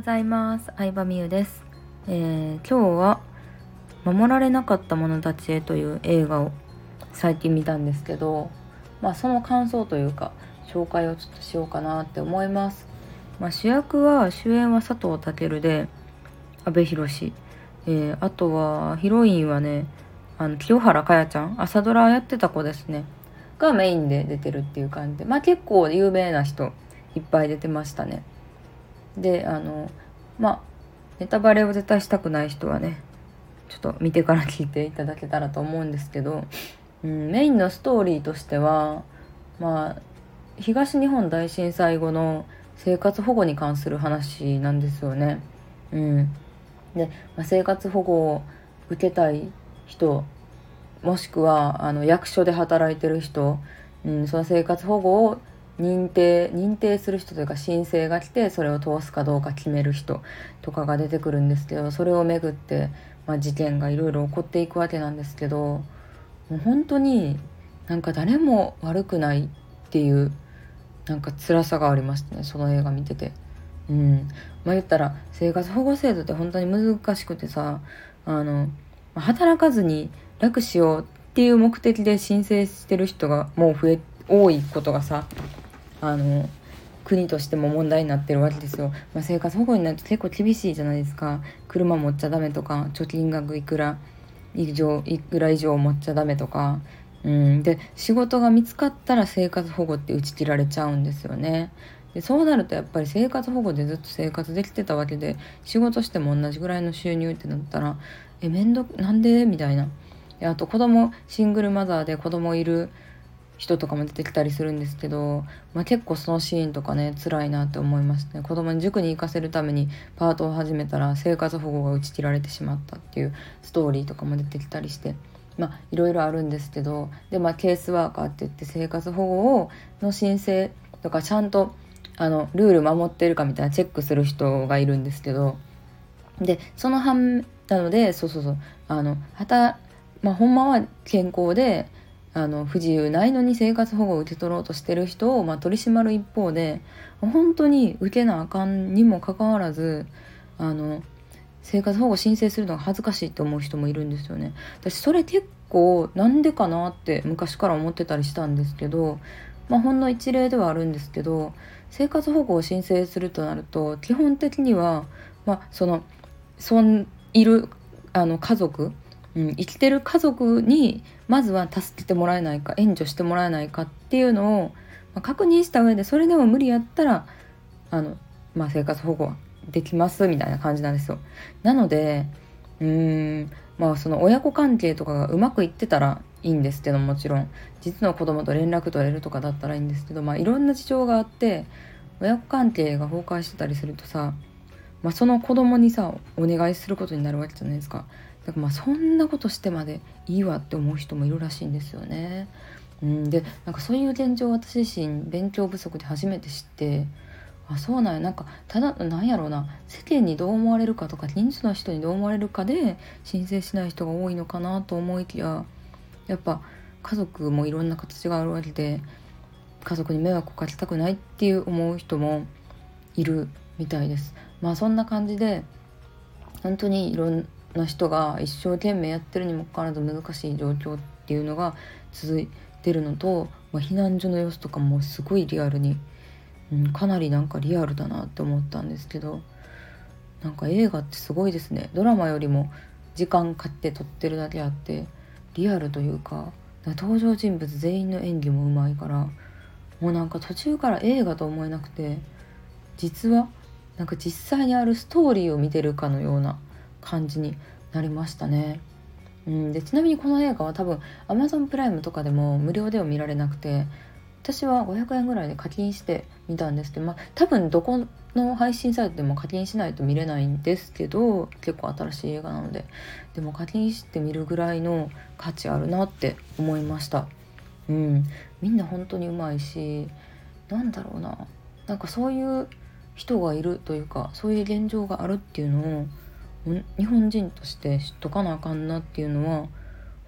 ございます。相葉美優です、えー、今日は守られなかった者たちへという映画を最近見たんですけどまあその感想というか紹介をちょっとしようかなって思います、まあ、主役は主演は佐藤健で阿部寛、えー、あとはヒロインはねあの清原果耶ちゃん。朝ドラやってた子ですね。がメインで出てるっていう感じで。まあ結構有名な人いっぱい出てましたね。であのまあネタバレを絶対したくない人はねちょっと見てから聞いていただけたらと思うんですけど、うん、メインのストーリーとしてはまあ東日本大震災後の生活保護に関する話なんですよね。うん、で、まあ、生活保護を受けたい人もしくはあの役所で働いてる人、うん、その生活保護を認定認定する人というか申請が来てそれを通すかどうか決める人とかが出てくるんですけどそれをめぐって、まあ、事件がいろいろ起こっていくわけなんですけどもう本当になんか誰も悪くないっていうなんか辛さがありましたねその映画見てて。うんまあ、言ったら生活保護制度って本当に難しくてさあの働かずに楽しようっていう目的で申請してる人がもう増え多いことがさあの国としても問題になってるわけですよ、まあ、生活保護になると結構厳しいじゃないですか。車持っちゃダメとか貯金額いくら以上いくら以上持っちゃダメとか。うん。で仕事が見つかったら生活保護って打ち切られちゃうんですよね。でそうなるとやっぱり生活保護でずっと生活できてたわけで仕事しても同じぐらいの収入ってなったらえ面倒なんで？みたいな。あと子供シングルマザーで子供いる人とかも出てきたりするんですけど、まあ、結構そのシーンとかね辛いなって思いますね。子供に塾に行かせるためにパートを始めたら生活保護が打ち切られてしまったっていうストーリーとかも出てきたりしてまあいろいろあるんですけどでまあケースワーカーって言って生活保護をの申請とかちゃんとあのルール守ってるかみたいなチェックする人がいるんですけどでその半なのでそうそうそうあのまあほんまは健康であの不自由ないのに生活保護を受け取ろうとしてる人を、まあ、取り締まる一方で本当に受けなあかんにもかかわらずあの生活保護申請するのが恥ずかしいって思う人もいるんですよね。私それ結構なんでかなって昔から思ってたりしたんですけど、まあ、ほんの一例ではあるんですけど生活保護を申請するとなると基本的には、まあ、そのそんいるあの家族うん、生きてる家族にまずは助けてもらえないか援助してもらえないかっていうのを、まあ、確認した上でそれでも無理やったらあの、まあ、生活保護はできますみたいな感じなんですよ。なのでうーんまあその親子関係とかがうまくいってたらいいんですけどもちろん実の子供と連絡取れるとかだったらいいんですけどまあいろんな事情があって親子関係が崩壊してたりするとさ、まあ、その子供にさお願いすることになるわけじゃないですか。だからまあそんなことしてまでいいわって思う人もいるらしいんですよね。うん、でなんかそういう現状を私自身勉強不足で初めて知ってあそうなんやなんかただなんやろうな世間にどう思われるかとか近所の人にどう思われるかで申請しない人が多いのかなと思いきややっぱ家族もいろんな形があるわけで家族に迷惑をかけたくないっていう思う人もいるみたいです。まあそんな感じで本当にいろんな人が一生懸命やってるにもかかわらず難しい状況っていうのが続いてるのと、まあ、避難所の様子とかもすごいリアルに、うん、かなりなんかリアルだなって思ったんですけどなんか映画ってすごいですね。ドラマよりも時間買って撮ってるだけあってリアルというか登場人物全員の演技もうまいからもうなんか途中から映画と思えなくて実はなんか実際にあるストーリーを見てるかのような感じになりましたね。うん、でちなみにこの映画は多分 Amazon プライムとかでも無料では見られなくて私は500円ぐらいで課金して見たんですけど、まあ、多分どこの配信サイトでも課金しないと見れないんですけど結構新しい映画なのででも課金して見るぐらいの価値あるなって思いました。うん。みんな本当にうまいしなんだろうな。なんかそういう人がいるというかそういう現状があるっていうのを日本人として知っとかなあかんなっていうのは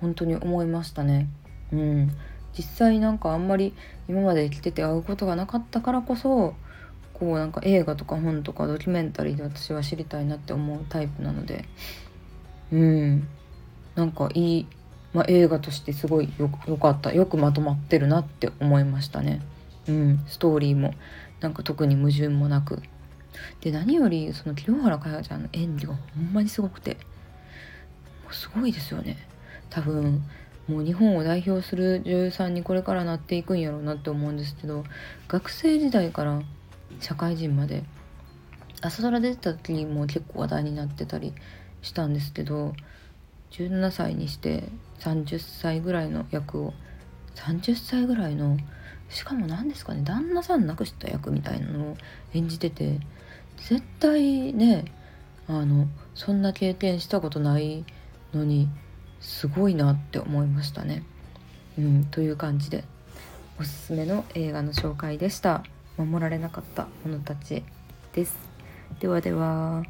本当に思いましたね。うん、実際なんかあんまり今まで生きてて会うことがなかったからこそこ構なんか映画とか本とかドキュメンタリーで私は知りたいなって思うタイプなので。うん。なんかいい、まあ、映画としてすごいよよかった。よくまとまってるなって思いましたね。うん、ストーリーもなんか特に矛盾もなく。で何よりその清原果耶ちゃんの演技がほんまにすごくて。もうすごいですよね。多分もう日本を代表する女優さんにこれからなっていくんやろうなって思うんですけど学生時代から社会人まで朝ドラ出てた時にも結構話題になってたりしたんですけど17歳にして30歳ぐらいの役を30歳ぐらいのしかも何ですかね旦那さん亡くした役みたいなのを演じてて絶対ねあのそんな経験したことないのにすごいなって思いましたね。うん、という感じでおすすめの映画の紹介でした。守られなかった者たちです。ではでは。